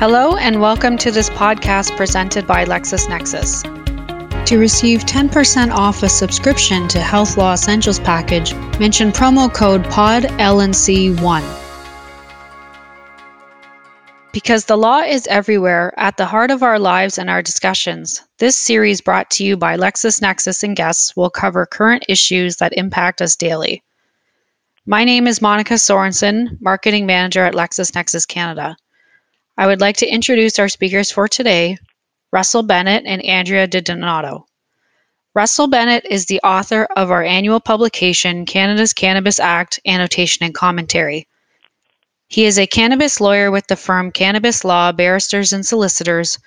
Hello, and welcome to this podcast presented by LexisNexis. To receive 10% off a subscription to Health Law Essentials package, mention promo code PODLNC1. Because the law is everywhere, at the heart of our lives and our discussions, this series brought to you by LexisNexis and guests will cover current issues that impact us daily. My name is Monica Sorensen, Marketing Manager at LexisNexis Canada. I would like to introduce our speakers for today, Russell Bennett and Andrea DiDonato. Russell Bennett is the author of our annual publication, Canada's Cannabis Act Annotation and Commentary. He is a cannabis lawyer with the firm Cannabis Law Barristers and Solicitors,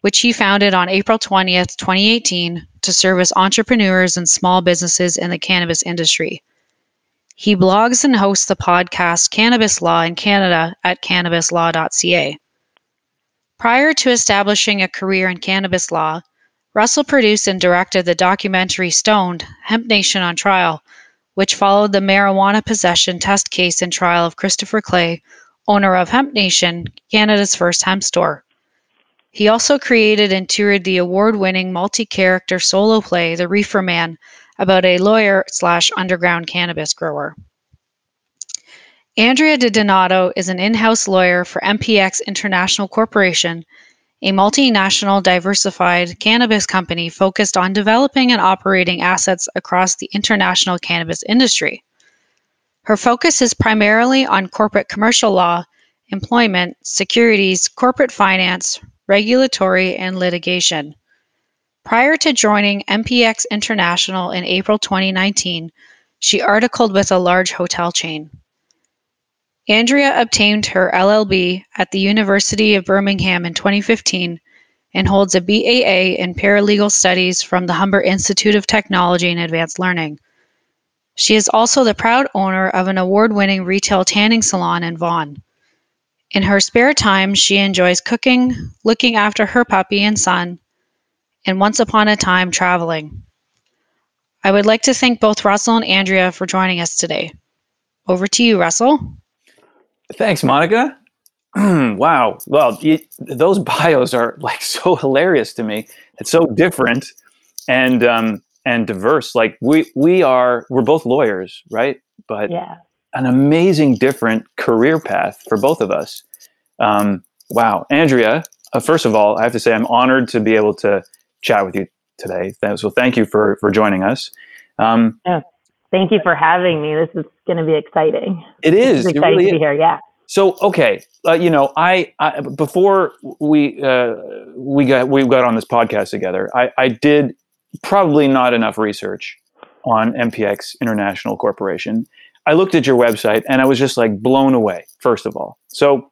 which he founded on April 20th, 2018, to serve as entrepreneurs and small businesses in the cannabis industry. He blogs and hosts the podcast Cannabis Law in Canada at cannabislaw.ca. Prior to establishing a career in cannabis law, Russell produced and directed the documentary Stoned Hemp Nation on Trial, which followed the marijuana possession test case and trial of Christopher Clay, owner of Hemp Nation, Canada's first hemp store. He also created and toured the award winning multi character solo play, The Reefer Man, about a lawyer slash underground cannabis grower. Andrea DiDonato is an in house lawyer for MPX International Corporation, a multinational diversified cannabis company focused on developing and operating assets across the international cannabis industry. Her focus is primarily on corporate commercial law, employment, securities, corporate finance, regulatory, and litigation. Prior to joining MPX International in April 2019, she articled with a large hotel chain. Andrea obtained her LLB at the University of Birmingham in 2015 and holds a BAA in Paralegal Studies from the Humber Institute of Technology and Advanced Learning. She is also the proud owner of an award winning retail tanning salon in Vaughan. In her spare time, she enjoys cooking, looking after her puppy and son, and once upon a time, traveling. I would like to thank both Russell and Andrea for joining us today. Over to you, Russell. Thanks, Monica. wow. Well, those bios are like so hilarious to me. It's so different and um, and diverse. Like we we are we're both lawyers, right? But yeah. an amazing different career path for both of us. Um, wow, Andrea. Uh, first of all, I have to say I'm honored to be able to chat with you today. So thank you for for joining us. Um, yeah. Thank you for having me. This is going to be exciting. It is. It's exciting really to be here. Yeah. So okay, uh, you know, I, I before we uh, we got we got on this podcast together, I, I did probably not enough research on MPX International Corporation. I looked at your website and I was just like blown away. First of all, so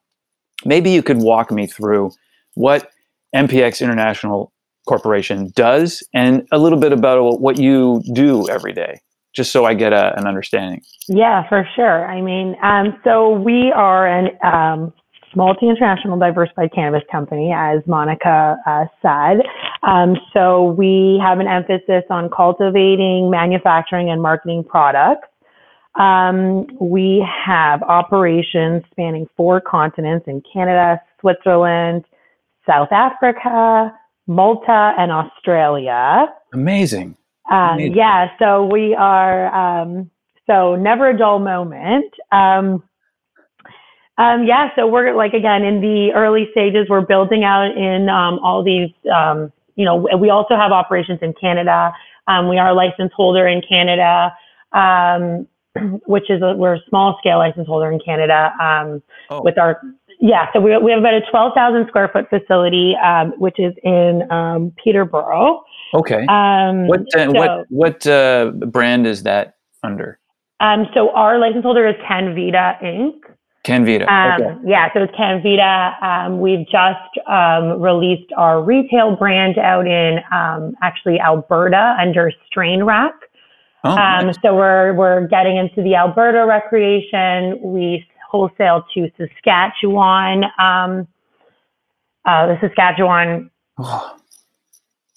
maybe you could walk me through what MPX International Corporation does and a little bit about what you do every day just so I get a, an understanding. Yeah, for sure. I mean, um, so we are an um, multi-international diversified cannabis company, as Monica uh, said. Um, so we have an emphasis on cultivating, manufacturing, and marketing products. Um, we have operations spanning four continents in Canada, Switzerland, South Africa, Malta, and Australia. Amazing. Um, yeah, so we are, um, so never a dull moment. Um, um, yeah, so we're like, again, in the early stages, we're building out in um, all these, um, you know, we also have operations in Canada. Um, we are a license holder in Canada, um, which is a, we're a small scale license holder in Canada um, oh. with our, yeah, so we, we have about a 12,000 square foot facility, um, which is in um, Peterborough. Okay. Um, what uh, so, what what uh, brand is that under? Um, so our license holder is Canvita Inc. Canvita. Um, okay. Yeah, so it's Canvita. Um, we've just um, released our retail brand out in um, actually Alberta under Strain Rec. Oh, um, nice. So we're we're getting into the Alberta recreation. We wholesale to Saskatchewan. Um, uh, the Saskatchewan. Oh.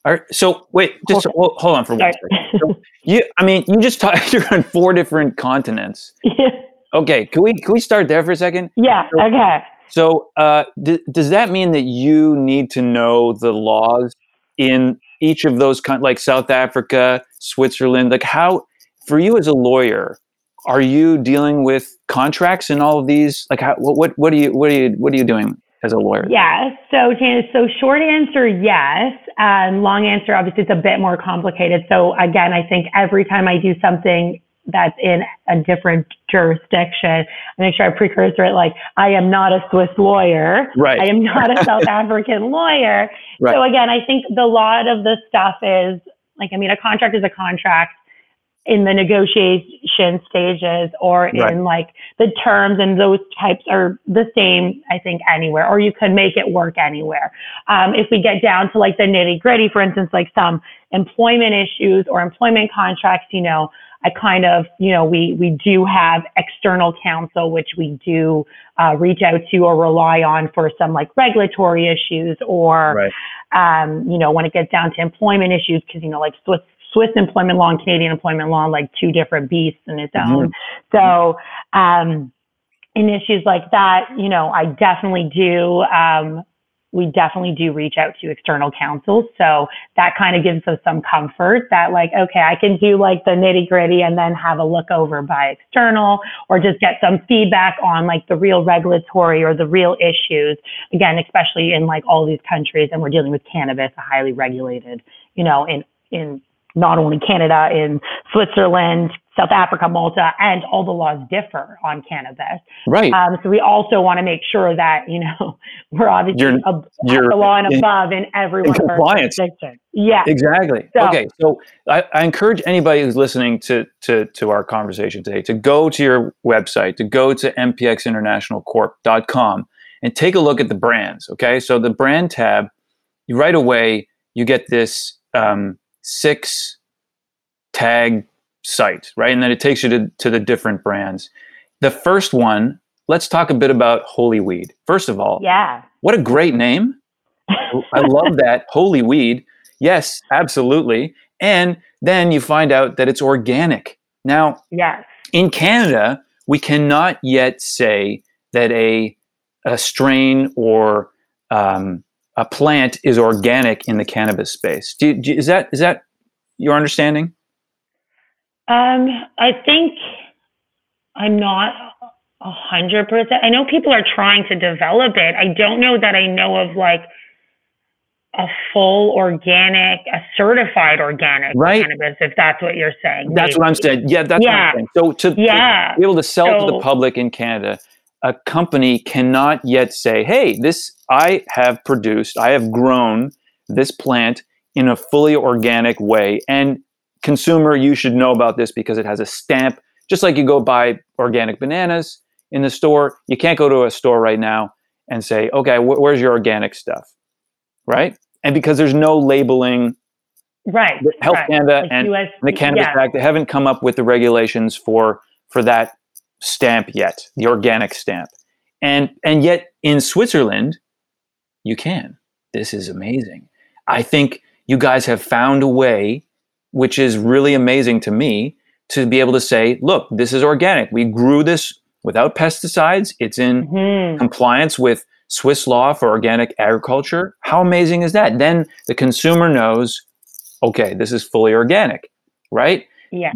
All right. So wait, just hold, hold on for one second. So you, I mean, you just talked. You're on four different continents. Yeah. Okay. Can we can we start there for a second? Yeah. So, okay. So, uh, d- does that mean that you need to know the laws in each of those, con- like South Africa, Switzerland? Like, how, for you as a lawyer, are you dealing with contracts and all of these? Like, how, what, what, what are you, what are you, what are you doing as a lawyer? Yes. So, so short answer, yes. And long answer, obviously, it's a bit more complicated. So again, I think every time I do something that's in a different jurisdiction, I make sure I precursor it like I am not a Swiss lawyer. Right. I am not a South African lawyer. Right. So again, I think the lot of the stuff is like, I mean, a contract is a contract in the negotiation stages or Right. in like the terms and those types are the same, I think, anywhere, or you can make it work anywhere. Um, if we get down to like the nitty gritty, for instance, like some employment issues or employment contracts, you know, I kind of, you know, we, we do have external counsel, which we do uh, reach out to or rely on for some like regulatory issues or, Right. um, you know, when it gets down to employment issues, because, you know, like Swiss, Swiss employment law and Canadian employment law, like two different beasts in its own. So, um, in issues like that, you know, I definitely do, um, we definitely do reach out to external counsel. So that kind of gives us some comfort that like, okay, I can do like the nitty gritty and then have a look over by external or just get some feedback on like the real regulatory or the real issues. Again, especially in like all these countries and we're dealing with cannabis, a highly regulated, you know, in, in not only Canada, in Switzerland, South Africa, Malta, and all the laws differ on cannabis. Right. Um, so we also want to make sure that you know we're obviously You're- ab- you're the law and in- above in every in one of our compliance. Yeah, Exactly. So- okay. So I, I encourage anybody who's listening to, to, to our conversation today to go to your website, to go to mpxinternationalcorp.com and take a look at the brands. Okay. So the brand tab, right away, you get this um, six tag sites, right? And then it takes you to, to the different brands. The first one, let's talk a bit about Holy Weed. First of all, yeah, what a great name. I love that. Holy weed. Yes, absolutely. And then you find out that it's organic. Now, yes, in Canada, we cannot yet say that a, a strain or um, a plant is organic in the cannabis space. Do, do, is that is that your understanding? Um, I think I'm not a hundred percent. I know people are trying to develop it. I don't know that I know of like a full organic, a certified organic Right. cannabis, if that's what you're saying. That's what I'm saying. Yeah, that's Yeah. what I'm saying. So to, to Yeah. be able to sell to the public in Canada, a company cannot yet say, "Hey, this I have produced, I have grown this plant in a fully organic way." And consumer, you should know about this because it has a stamp. Just like you go buy organic bananas in the store, you can't go to a store right now and say, "Okay, wh- where's your organic stuff?" Right? And because there's no labeling, Right. Health right. Canada Like and US, the Cannabis yeah. Act, they haven't come up with the regulations for for that stamp yet, the organic stamp. And and yet in Switzerland, you can. This is amazing. I think you guys have found a way, which is really amazing to me, to be able to say, look, this is organic. We grew this without pesticides. It's in Mhm. compliance with Swiss law for organic agriculture. How amazing is that? Then the consumer knows, okay, this is fully organic, right? Yeah.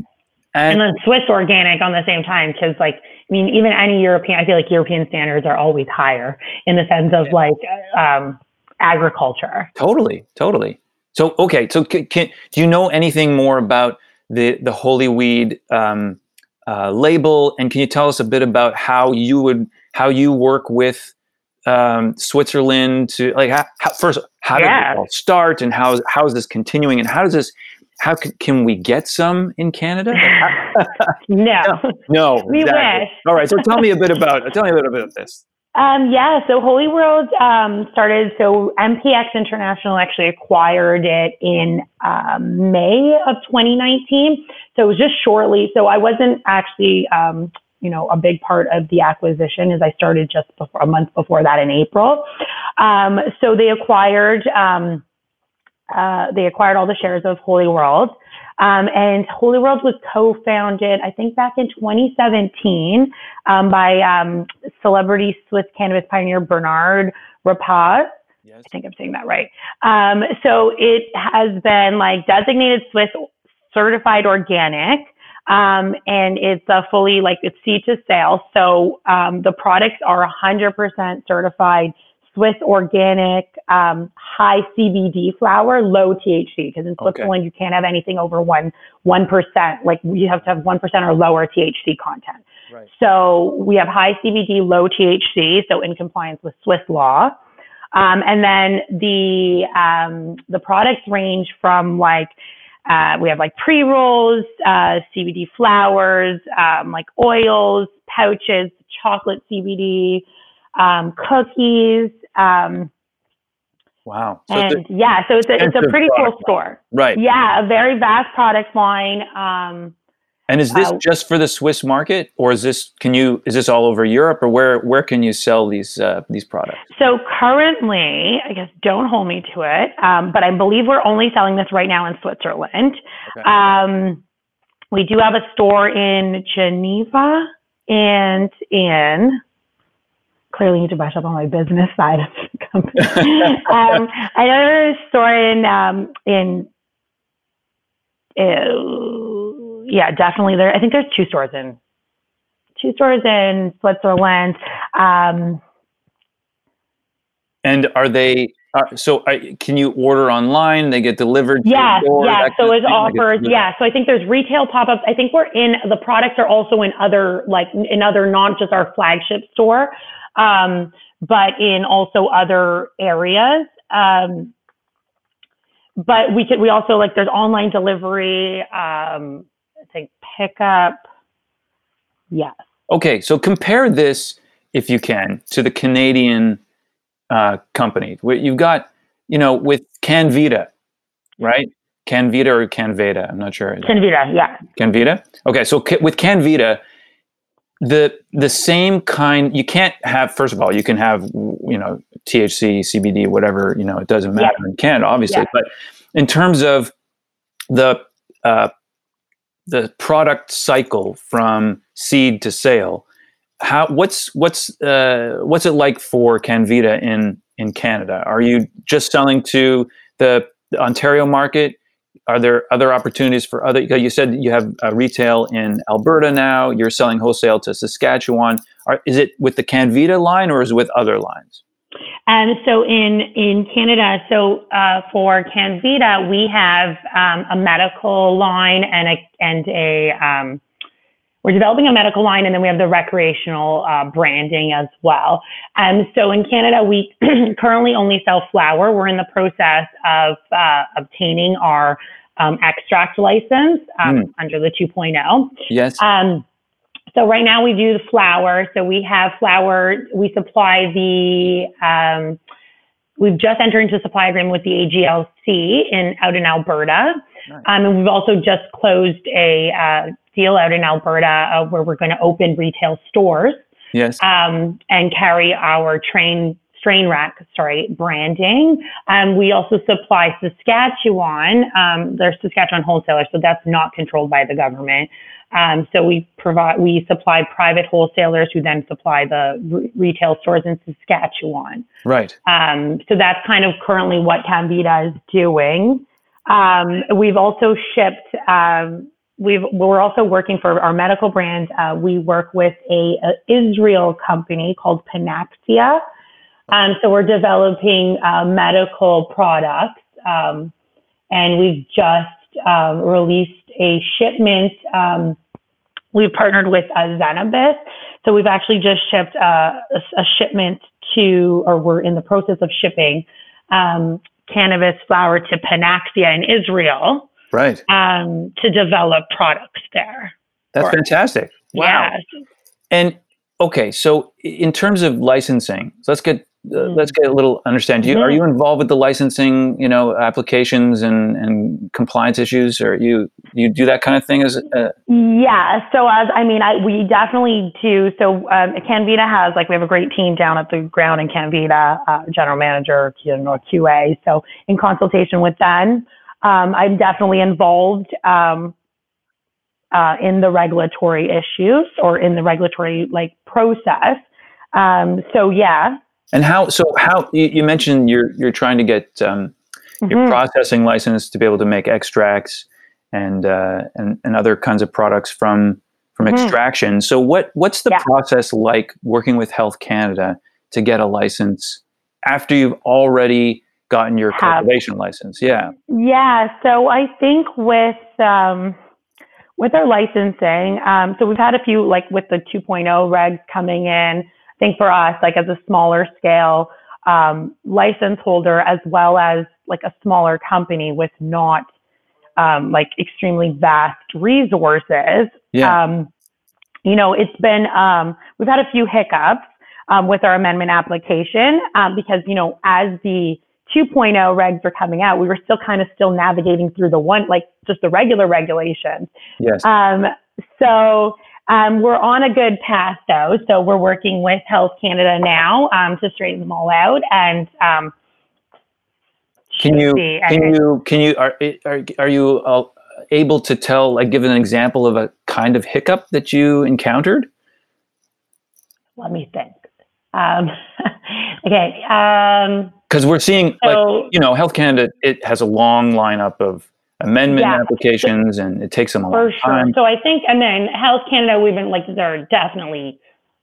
And, and then Swiss organic on the same time because like I mean even any European I feel like European standards are always higher in the sense of like um, agriculture. totally, totally. So okay, so can, can, do you know anything more about the the holy weed um, uh, label, and can you tell us a bit about how you would how you work with um, Switzerland to like how, how, first how did Yeah. it all start, and how how is this continuing, and how does this how can, can we get some in Canada? No. No, We exactly. wish. All right, so tell me a bit about tell me a bit about this. Um, yeah, so Holy Weed um, started, so MPX International actually acquired it in um, May of 2019. So it was just shortly. So I wasn't actually, um, you know, a big part of the acquisition as I started just before a month before that in April. Um, so they acquired, um, uh, they acquired all the shares of Holy Weed. Um, and Holy Weed was co-founded, I think, back in 2017 um, by um, celebrity Swiss cannabis pioneer Bernard Rappaz. Yes. I think I'm saying that right. Um, so it has been like designated Swiss certified organic. Um, and it's a fully like it's seed to sale. So um, the products are 100% certified Swiss organic, um, high CBD flower, low THC. Because in Switzerland, okay. you can't have anything over one one percent. Like you have to have one percent or lower THC content. Right. So we have high CBD, low THC. So in compliance with Swiss law. Um, and then the um, the products range from like uh, we have like pre rolls, uh, CBD flowers, um, like oils, pouches, chocolate CBD, um, cookies. Um, wow. So and yeah, so it's a, it's a pretty cool store. Right. Yeah, a very vast product line. Um, and is this uh, just for the Swiss market, or is this can you is this all over Europe, or where where can you sell these uh, these products? So currently, I guess don't hold me to it, um, but I believe we're only selling this right now in Switzerland. Okay. Um, we do have a store in Geneva and in clearly need to brush up on my business side of the company. um, I know there's a store in um, in. Uh, yeah, definitely. There, I think there's two stores in two stores in Switzerland. Um, and are they? Uh, so I, can you order online? They get delivered. Yeah, door, yeah. So it offers. Yeah. So I think there's retail pop-ups. I think we're in the products are also in other like in other not just our flagship store, um, but in also other areas. Um, but we could we also like there's online delivery. Um, I think pickup. Yes. Okay, so compare this, if you can, to the Canadian uh, company. You've got, you know, with Canvita, right? Canvita or Canveda? I'm not sure. Canvita, yeah. Canvita. Okay, so with Canvita, the the same kind. You can't have. First of all, you can have, you know, THC, CBD, whatever. You know, it doesn't matter yeah. in Canada, obviously. Yeah. But in terms of the uh, the product cycle from seed to sale. How what's what's uh, what's it like for Canvita in in Canada? Are you just selling to the, the Ontario market? Are there other opportunities for other? You said you have retail in Alberta now. You're selling wholesale to Saskatchewan. Are, is it with the Canvita line or is it with other lines? And so in in Canada, so uh, for Canvita, we have um, a medical line and a and a um, we're developing a medical line, and then we have the recreational uh, branding as well. And so in Canada, we currently only sell flower. We're in the process of uh, obtaining our um, extract license mm. under the 2.0. Yes. Um, so right now we do the flower. So we have flower. We supply the. Um, we've just entered into a supply agreement with the AGLC in out in Alberta, nice. um, and we've also just closed a uh, deal out in Alberta uh, where we're going to open retail stores. Yes. Um, and carry our train Strain Rec, sorry, branding. Um, we also supply Saskatchewan. Um, they're Saskatchewan wholesalers, so that's not controlled by the government. Um, so we provide, we supply private wholesalers who then supply the re- retail stores in Saskatchewan. Right. Um, so that's kind of currently what Canvita is doing. Um, we've also shipped. Um, we've we're also working for our medical brand. Uh, we work with a, a, Israel company called Panaxia. Um, so we're developing uh, medical products, um, and we've just um, released a shipment. Um, we've partnered with uh, Zenabis. So we've actually just shipped uh, a, a, shipment to, or we're in the process of shipping um, cannabis flower to Panaxia in Israel. Right. Um, to develop products there. That's fantastic. Wow. Yes. And okay, so in terms of licensing, so let's get uh, let's get a little understand. You, Are you involved with the licensing, you know, applications and, and compliance issues, or you you do that kind of thing? As a- yeah, so as I mean, I, we definitely do. So um, Canvita has like we have a great team down at the ground in Canvita, uh, general manager, you know, QA. So in consultation with them, um, I'm definitely involved um, uh, in the regulatory issues or in the regulatory like process. Um, so yeah. And how? So how? You, you mentioned you're you're trying to get um, your mm-hmm. processing license to be able to make extracts and uh, and and other kinds of products from from mm-hmm. extraction. So what what's the yeah. process like working with Health Canada to get a license after you've already gotten your Have. cultivation license? Yeah. Yeah. So I think with um, with our licensing, um, so we've had a few like with the 2.0 regs coming in. Think for us, like as a smaller scale um, license holder, as well as like a smaller company with not um, like extremely vast resources. Yeah. Um, you know, it's been, um, we've had a few hiccups um, with our amendment application um, because, you know, as the 2.0 regs are coming out, we were still kind of still navigating through the one, like just the regular regulations. Yes. Um, so um, we're on a good path though. So we're working with Health Canada now um, to straighten them all out. And um, can you can you can you are are, are you uh, able to tell like give an example of a kind of hiccup that you encountered? Let me think. Um, okay. Because um, we're seeing so, like you know Health Canada it has a long lineup of amendment yeah, applications and it takes them a long sure. time. So I think and then Health Canada we've been like they're definitely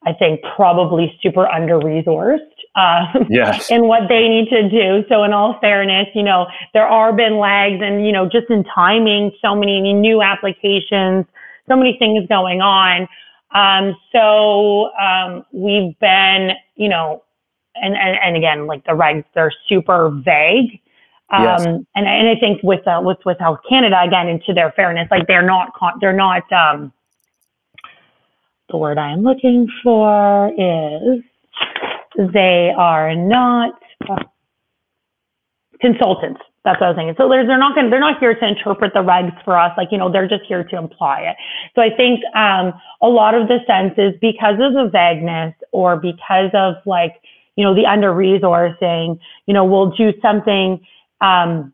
I think probably super under resourced um, yes. in what they need to do. So in all fairness, you know, there are been lags and, you know, just in timing, so many new applications, so many things going on. Um, so um, we've been, you know, and, and, and again, like the regs, they're super vague. Um, yes. and, and I think with, uh, with, with Health Canada, again, into their fairness, like they're not, con- they're not, um, the word I am looking for is they are not uh, consultants. That's what I was thinking. So they're, they're not going they're not here to interpret the regs for us. Like, you know, they're just here to imply it. So I think, um, a lot of the senses because of the vagueness or because of like, you know, the under resourcing, you know, we'll do something, um,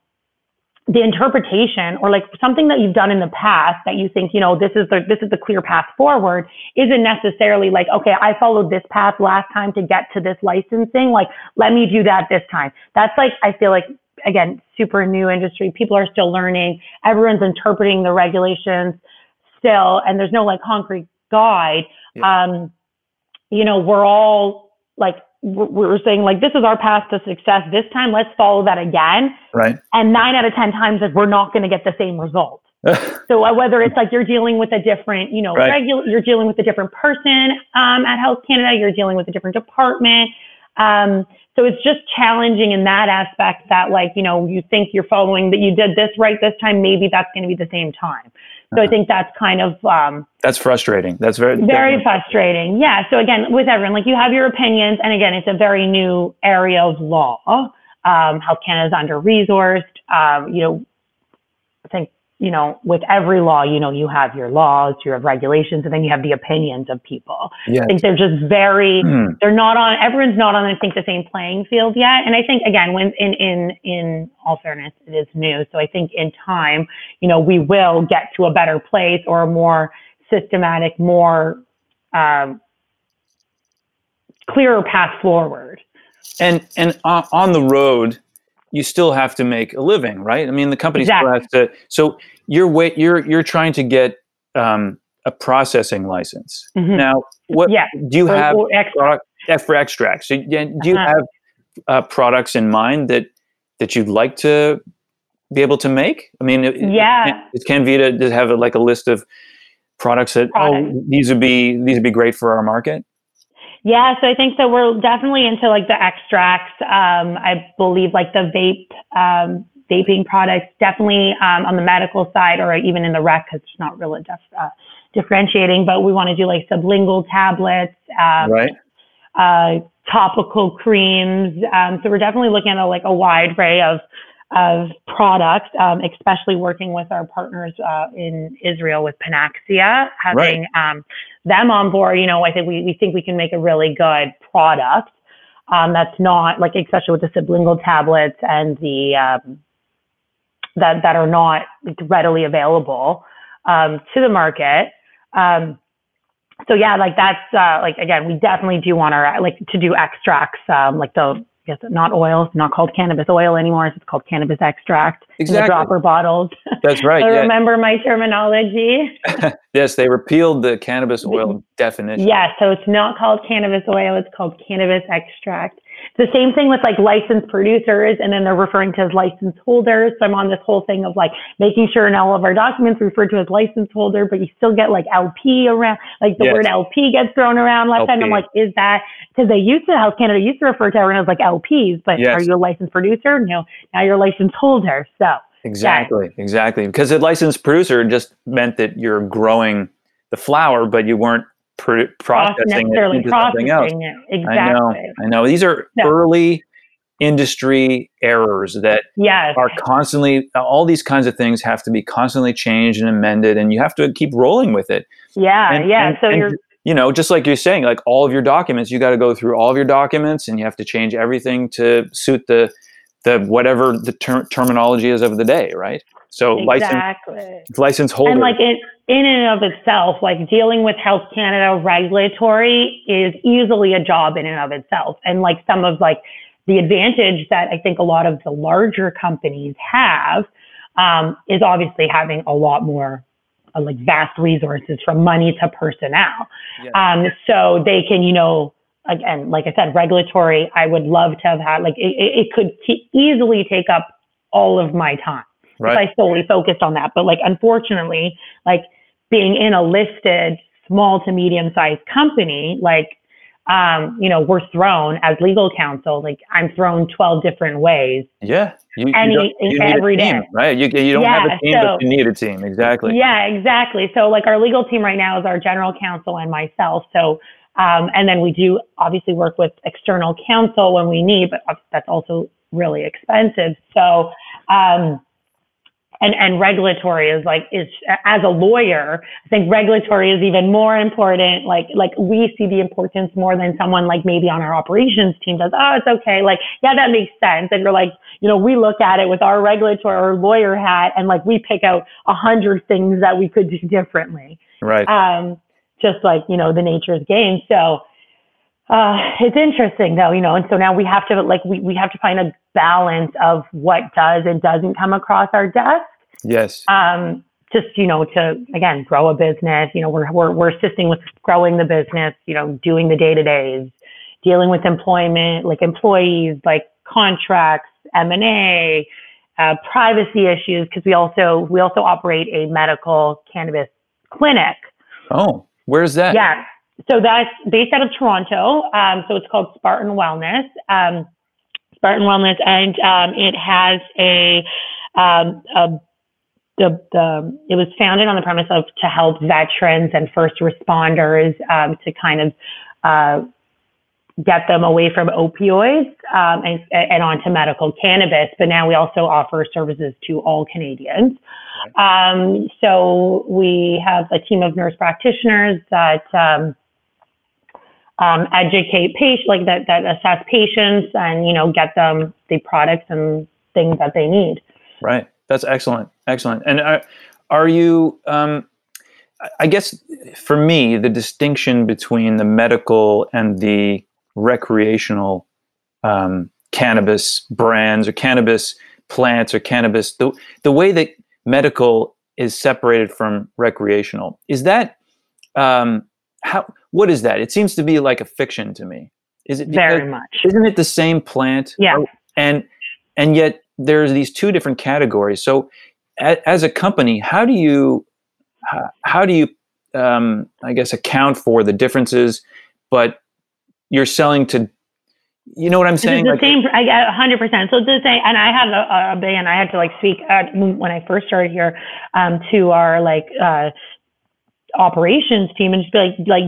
the interpretation or like something that you've done in the past that you think, you know, this is the, this is the clear path forward isn't necessarily like, okay, I followed this path last time to get to this licensing. Like, let me do that this time. That's like, I feel like, again, super new industry. People are still learning. Everyone's interpreting the regulations still, and there's no like concrete guide. Yeah. Um, you know, we're all like we're saying like this is our path to success this time let's follow that again. Right. And nine out of ten times that we're not going to get the same result. So uh, whether it's like you're dealing with a different you know right. regular you're dealing with a different person um, at health canada you're dealing with a different department um, so it's just challenging in that aspect that like you know you think you're following that you did this right this time maybe that's going to be the same time so I think that's kind of um, that's frustrating. That's very very frustrating. Yeah. So again, with everyone, like you have your opinions, and again, it's a very new area of law. Um, Health Canada is under resourced. Um, you know, you know, with every law, you know, you have your laws, you have regulations, and then you have the opinions of people. Yes. I think they're just very, mm. they're not on, everyone's not on, I think, the same playing field yet. And I think, again, when in, in, in all fairness, it is new. So I think in time, you know, we will get to a better place or a more systematic, more um, clearer path forward. And, and on the road, you still have to make a living, right? I mean, the company exactly. still has to. So you're wait, you're you're trying to get um, a processing license mm-hmm. now. What yeah. do you have or, product, for extracts? So, do you uh-huh. have uh, products in mind that that you'd like to be able to make? I mean, yeah, Cannvita does have a, like a list of products that products. oh these would be these would be great for our market? Yeah, so I think so. We're definitely into like the extracts. Um, I believe like the vape, um, vaping products, definitely um, on the medical side or even in the rec because it's not really def- uh, differentiating. But we want to do like sublingual tablets, um, right? Uh, topical creams. Um, so we're definitely looking at a, like a wide array of of products, um, especially working with our partners uh, in Israel with Panaxia, having right. Them on board. You know, I think we, we think we can make a really good product um, that's not like, especially with the sublingual tablets and the um, that that are not readily available um, to the market. Um, so yeah, like that's uh, like again, we definitely do want our like to do extracts, um, like the yes, not oil, it's not called cannabis oil anymore. It's called cannabis extract. Exactly. In the dropper bottles. That's right. so yeah. remember my terminology. yes, they repealed the cannabis oil definition. Yeah, so it's not called cannabis oil, it's called cannabis extract. The same thing with like licensed producers, and then they're referring to as license holders. So I'm on this whole thing of like making sure in all of our documents referred to as license holder, but you still get like LP around, like the Yes. word LP gets thrown around left and I'm like, is that because they used to Health Canada used to refer to everyone as like LPs, but Yes. are you a licensed producer? No, now you're a license holder. So Exactly, exactly. Because a licensed producer just meant that you're growing the flower, but you weren't pr- processing it into something else. it. Exactly. I know, I know. These are Yeah. early industry errors that Yes. are constantly. All these kinds of things have to be constantly changed and amended, and you have to keep rolling with it. Yeah. And- yeah. and- so and, you're you know, just like you're saying, like all of your documents, you got to go through all of your documents, and you have to change everything to suit the the whatever the ter- terminology is of the day, right? So license exactly. license holder. And like it, in and of itself, like dealing with Health Canada regulatory is easily a job in and of itself. And like some of like the advantage that I think a lot of the larger companies have um, is obviously having a lot more uh, like vast resources from money to personnel. Yeah. Um, so they can, you know, again, like I said, regulatory, I would love to have had, like, it, it it could t- easily take up all of my time right. if I solely focused on that. But like, unfortunately, like being in a listed small to medium sized company, like, um, you know, we're thrown as legal counsel, like I'm thrown 12 different ways. Yeah. You, you Any- don't- you every team, day. right? You, you don't have a team, so- but you need a team. Exactly. Yeah, exactly. So like our legal team right now is our general counsel and myself. So, um, and then we do obviously work with external counsel when we need, but that's also really expensive. So, um, and, and regulatory is like, is as a lawyer, I think regulatory is even more important. Like, like we see the importance more than someone like maybe on our operations team does. Oh, it's okay. Like, yeah, that makes sense. And you're like, you know, we look at it with our regulatory or lawyer hat and like we pick out a hundred things that we could do differently. Right. Um, just like, you know, the nature's game. So, uh, it's interesting though, you know, and so now we have to like, we, we have to find a balance of what does and doesn't come across our desk. Yes. Um, just, you know, to again, grow a business, you know, we're, we're, we're assisting with growing the business, you know, doing the day to days, dealing with employment, like employees, like contracts, M&A, uh, privacy issues. Cause we also, we also operate a medical cannabis clinic. Oh, where's that? Yeah. So that's based out of Toronto. Um, so it's called Spartan Wellness. Um, Spartan Wellness, and um, it has a, um, a the, the it was founded on the premise of to help veterans and first responders um, to kind of uh, get them away from opioids um, and, and onto medical cannabis. But now we also offer services to all Canadians. Um, so we have a team of nurse practitioners that um, um, educate patients, like that, that assess patients and, you know, get them the products and things that they need. Right. That's excellent. Excellent. And are, are you, um, I- guess for me, the distinction between the medical and the recreational um, cannabis brands or cannabis plants or cannabis, the, the way that medical is separated from recreational, is that, um, how, what is that? It seems to be like a fiction to me. Is it Very much. isn't it the same plant? Yeah. Or- And and yet there's these two different categories. So a, as a company, how do you how, do you um, I guess account for the differences? But you're selling to you know what I'm It's saying? the Like- same, I get hundred percent. So to say, and I have a, a band. I had to like speak at, when I first started here um, to our like uh, operations team and just be like, like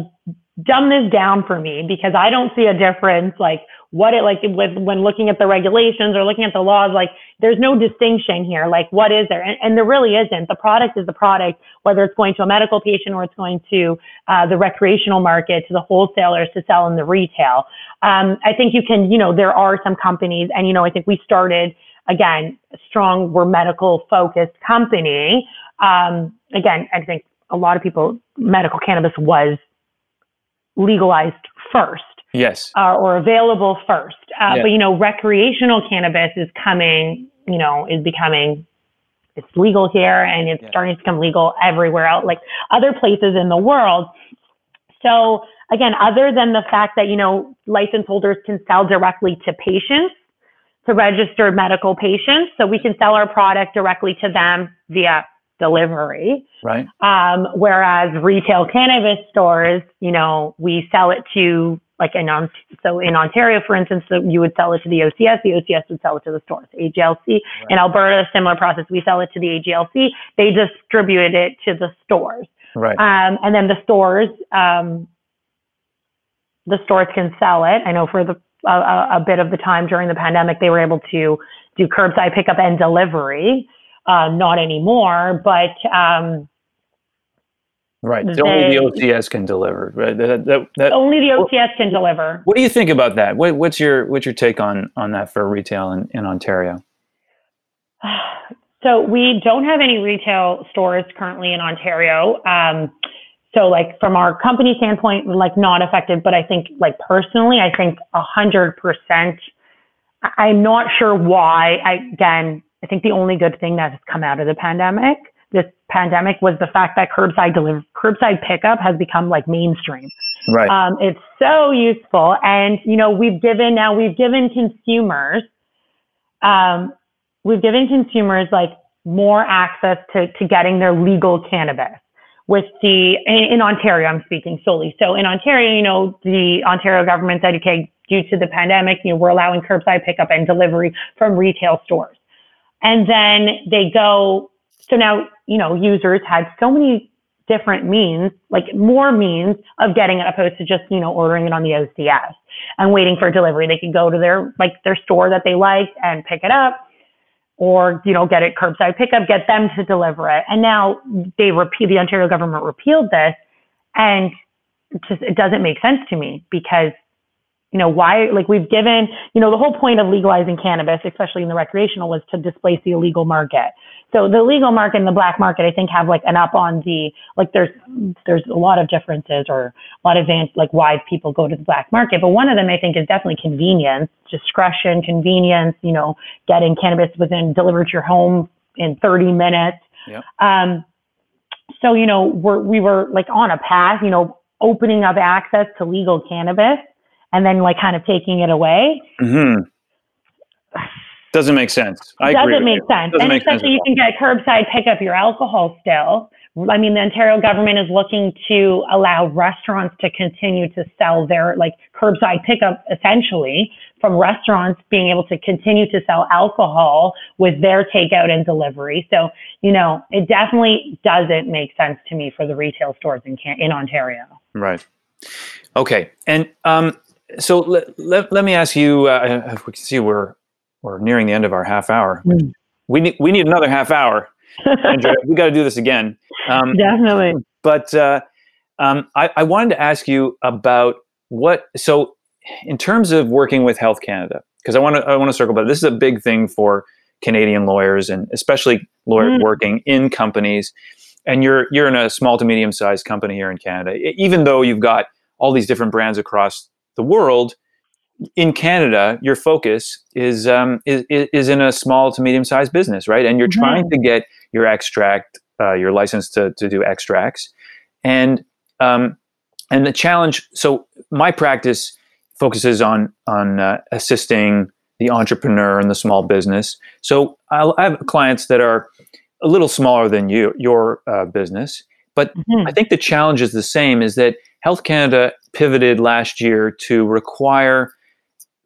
dumb this down for me because I don't see a difference. Like what it like with when looking at the regulations or looking at the laws. Like there's no distinction here. Like what is there? And, and there really isn't. The product is the product, whether it's going to a medical patient or it's going to uh, the recreational market, to the wholesalers to sell in the retail. Um, I think you can, you know, there are some companies, and you know, I think we started again, strong, we're medical focused company. Um, again, I think a lot of people, medical cannabis was legalized first. Yes. Uh, or available first. Uh, Yeah. But, you know, recreational cannabis is coming, you know, is becoming, it's legal here and it's Yeah. starting to become legal everywhere else, like other places in the world. So, again, other than the fact that, you know, license holders can sell directly to patients, to registered medical patients, so we can sell our product directly to them via delivery. Right. Um, whereas retail cannabis stores, you know, we sell it to like in On- so in Ontario, for instance, you would sell it to the OCS, the OCS would sell it to the stores. AGLC in Alberta, similar process. We sell it to the AGLC, they distribute it to the stores, Right. um, and then the stores, um, the stores can sell it. I know for the a, a, a bit of the time during the pandemic, they were able to do curbside pickup and delivery. Uh, not anymore, but um, right. So only the they- OCS can deliver. Right. That, that, that, only the OCS can deliver. what do you think about that? What, what's your what's your take on on that for retail in, in Ontario? So we don't have any retail stores currently in Ontario. Um, so like from our company standpoint, like not affected, but I think like personally, I think a hundred percent. I'm not sure why. I, again, I think the only good thing that has come out of the pandemic, this pandemic was the fact that curbside deliver, curbside pickup has become like mainstream. Right. Um, it's so useful. And, you know, we've given now, we've given consumers, um, we've given consumers like more access to, to getting their legal cannabis with the, in, in Ontario, I'm speaking solely. So in Ontario, you know, the Ontario government said, okay, due to the pandemic, you know, we're allowing curbside pickup and delivery from retail stores. And then they go, so now, you know, users had so many different means, like more means of getting it opposed to just, you know, ordering it on the OCS and waiting for delivery. They could go to their, like their store that they liked and pick it up or, you know, get it curbside pickup, get them to deliver it. And now they repeal, the Ontario government repealed this and just, it doesn't make sense to me because you know why like we've given you know the whole point of legalizing cannabis especially in the recreational was to displace the illegal market. So the legal market and the black market i think have like an up on the like there's there's a lot of differences or a lot of like why people go to the black market. But one of them i think is definitely convenience discretion convenience you know getting cannabis within delivered to your home in 30 minutes. Yep. um so you know we're we were like on a path you know opening up access to legal cannabis and then like kind of taking it away hmm Doesn't make sense. I doesn't make you. sense. Doesn't and make especially at you can get curbside pickup your alcohol still. I mean, the Ontario government is looking to allow restaurants to continue to sell their like curbside pickup essentially from restaurants being able to continue to sell alcohol with their takeout and delivery. So, you know, it definitely doesn't make sense to me for the retail stores in Can- in Ontario. Right. Okay. And um, so let, let, let me ask you. Uh, if we can see we're we're nearing the end of our half hour. Mm. We need we need another half hour. Andrea, we got to do this again. Um, definitely. but uh, um, I, I wanted to ask you about what. So, in terms of working with Health Canada, because I want to I want to circle back. This is a big thing for Canadian lawyers and especially lawyers Mm. working in companies. And you're you're in a small to medium sized company here in Canada. Even though you've got all these different brands across the world, in Canada, your focus is um, is is in a small to medium sized business, right? And you're Mhm. trying to get your extract, uh, your license to to do extracts, and um, and the challenge. So my practice focuses on on uh, assisting the entrepreneur and the small business. So I'll, I have clients that are a little smaller than you your uh, business, but Mhm. I think the challenge is the same. Is that Health Canada pivoted last year to require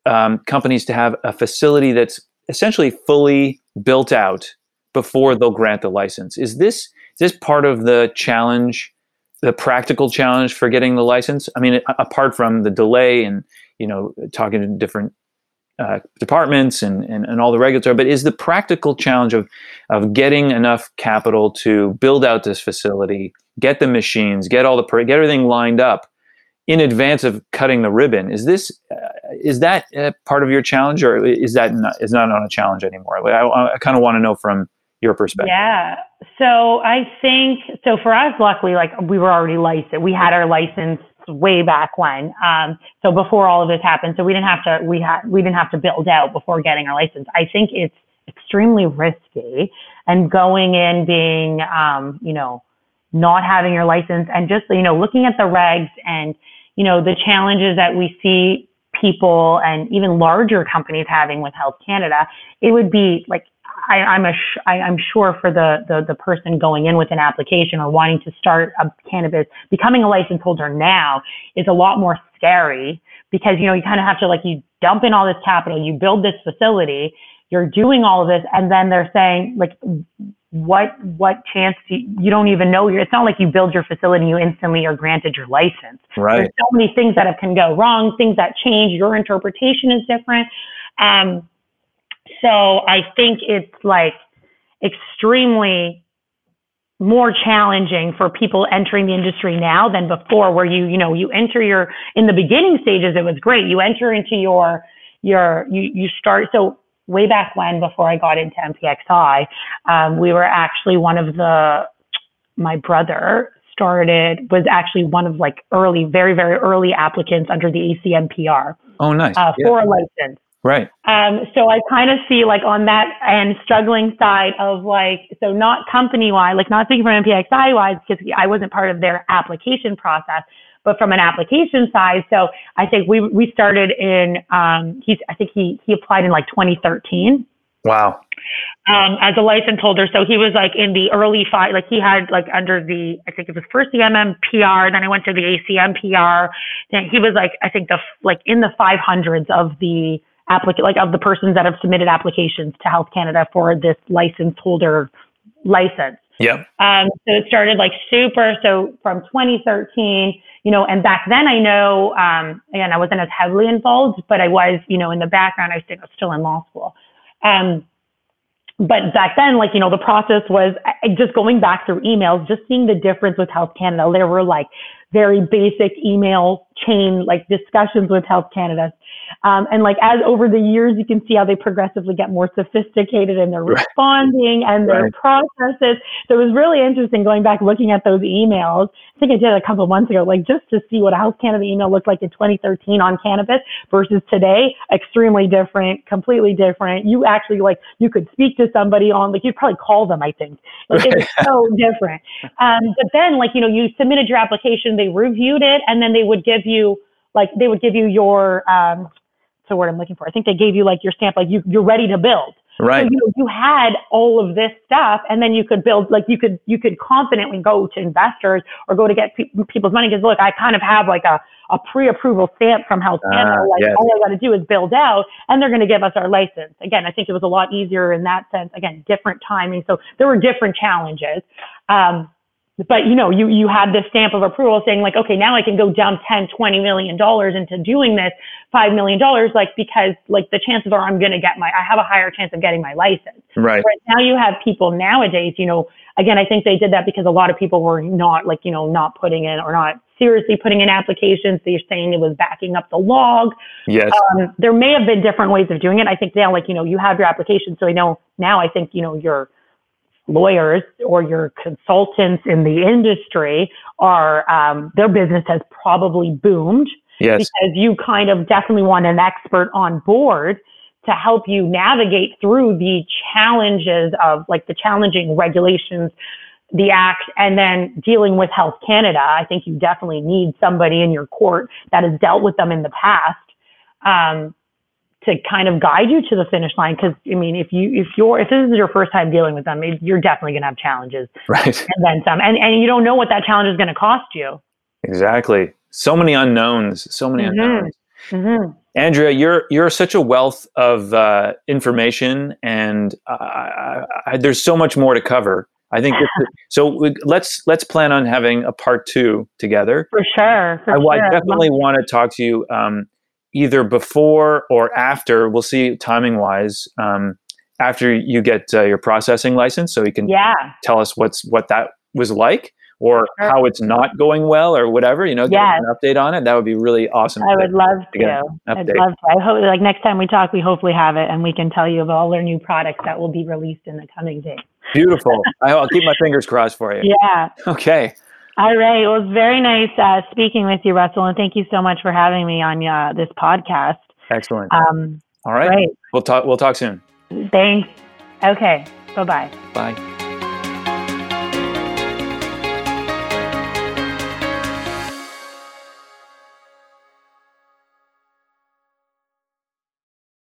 um, companies to have a facility that's essentially fully built out before they'll grant the license. Is this is this part of the challenge, the practical challenge for getting the license? I mean, apart from the delay and you know talking to different uh, departments and, and and all the regulatory, but is the practical challenge of of getting enough capital to build out this facility, get the machines, get all the get everything lined up in advance of cutting the ribbon. Is this uh, is that uh, part of your challenge, or is that not, is not on a challenge anymore? I, I kind of want to know from your perspective. Yeah. So I think so for us, luckily, like we were already licensed. We had our license way back when. Um, so before all of this happened, so we didn't have to we had we didn't have to build out before getting our license. I think it's extremely risky and going in being um, you know not having your license and just you know looking at the regs and you know the challenges that we see people and even larger companies having with Health Canada, it would be like I, I'm a sh- I, I'm sure for the, the the person going in with an application or wanting to start a cannabis, becoming a license holder now is a lot more scary because you know you kind of have to like you dump in all this capital, you build this facility, you're doing all of this, and then they're saying like what what chance do you, you don't even know it's not like you build your facility you instantly are granted your license. Right. There's so many things that can go wrong things that change your interpretation is different. Um, so I think it's like extremely more challenging for people entering the industry now than before where you you know you enter your in the beginning stages it was great. You enter into your your you you start so way back when before I got into MPXI um, we were actually one of the my brother started was actually one of like early very very early applicants under the ACMPR oh nice. Uh, yeah. for a license Right. Um, so I kind of see like on that and struggling side of like, so not company wide, like not speaking from MPXI wise, because I wasn't part of their application process, but from an application side. So I think we, we started in, um, he's, I think he, he applied in like 2013. Wow. Um, as a license holder. So he was like in the early five, like he had like under the, I think it was first the MMPR, then I went to the ACMPR. Then he was like, I think the, like in the 500s of the, applicant, like of the persons that have submitted applications to Health Canada for this license holder license. Yeah. Um, so it started like super. So from 2013, you know, and back then I know, um, again, I wasn't as heavily involved, but I was, you know, in the background, I was still in law school. Um, but back then, like, you know, the process was just going back through emails, just seeing the difference with Health Canada. There were like very basic email chain, like discussions with Health Canada um, and like as over the years, you can see how they progressively get more sophisticated in their right. responding and their right. processes. So it was really interesting going back looking at those emails. I think I did a couple months ago, like just to see what a Health Canada email looked like in 2013 on cannabis versus today. Extremely different, completely different. You actually like you could speak to somebody on like you'd probably call them. I think like, right. it's so different. Um, but then like you know you submitted your application, they reviewed it, and then they would give you like they would give you your um, the word I'm looking for. I think they gave you like your stamp, like you you're ready to build. Right. So, you know, you had all of this stuff, and then you could build like you could you could confidently go to investors or go to get pe- people's money because look, I kind of have like a a pre-approval stamp from Health Canada. Uh, like yes. all I got to do is build out, and they're going to give us our license. Again, I think it was a lot easier in that sense. Again, different timing, so there were different challenges. Um, but you know, you, you had this stamp of approval saying like, okay, now I can go down 10, 20 million dollars into doing this five million dollars, like because like the chances are I'm going to get my, I have a higher chance of getting my license. Right. Now you have people nowadays, you know, again, I think they did that because a lot of people were not like, you know, not putting in or not seriously putting in applications. They're saying it was backing up the log. Yes. Um, there may have been different ways of doing it. I think now, like, you know, you have your application. So I know now I think, you know, you're, lawyers or your consultants in the industry are um, their business has probably boomed yes. because you kind of definitely want an expert on board to help you navigate through the challenges of like the challenging regulations the act and then dealing with health canada i think you definitely need somebody in your court that has dealt with them in the past um, to kind of guide you to the finish line. Because I mean, if you if you're if this is your first time dealing with them, you're definitely going to have challenges, right? And then some, and and you don't know what that challenge is going to cost you. Exactly. So many unknowns. So many mm-hmm. unknowns. Mm-hmm. Andrea, you're you're such a wealth of uh, information, and uh, I, there's so much more to cover. I think this, so. We, let's let's plan on having a part two together for sure. For I, sure. I definitely want to talk to you. Um, either before or after. We'll see timing wise. Um, after you get uh, your processing license, so you can yeah. tell us what's what that was like or sure. how it's not going well or whatever, you know, get yes. an update on it. That would be really awesome. I would love to. to I'd love to. I hope like next time we talk, we hopefully have it and we can tell you of all our new products that will be released in the coming days. Beautiful. I'll keep my fingers crossed for you. Yeah. Okay. All right. Well, it's very nice uh, speaking with you, Russell, and thank you so much for having me on uh, this podcast. Excellent. Um, All right. Great. We'll talk. We'll talk soon. Thanks. Okay. Bye-bye. Bye.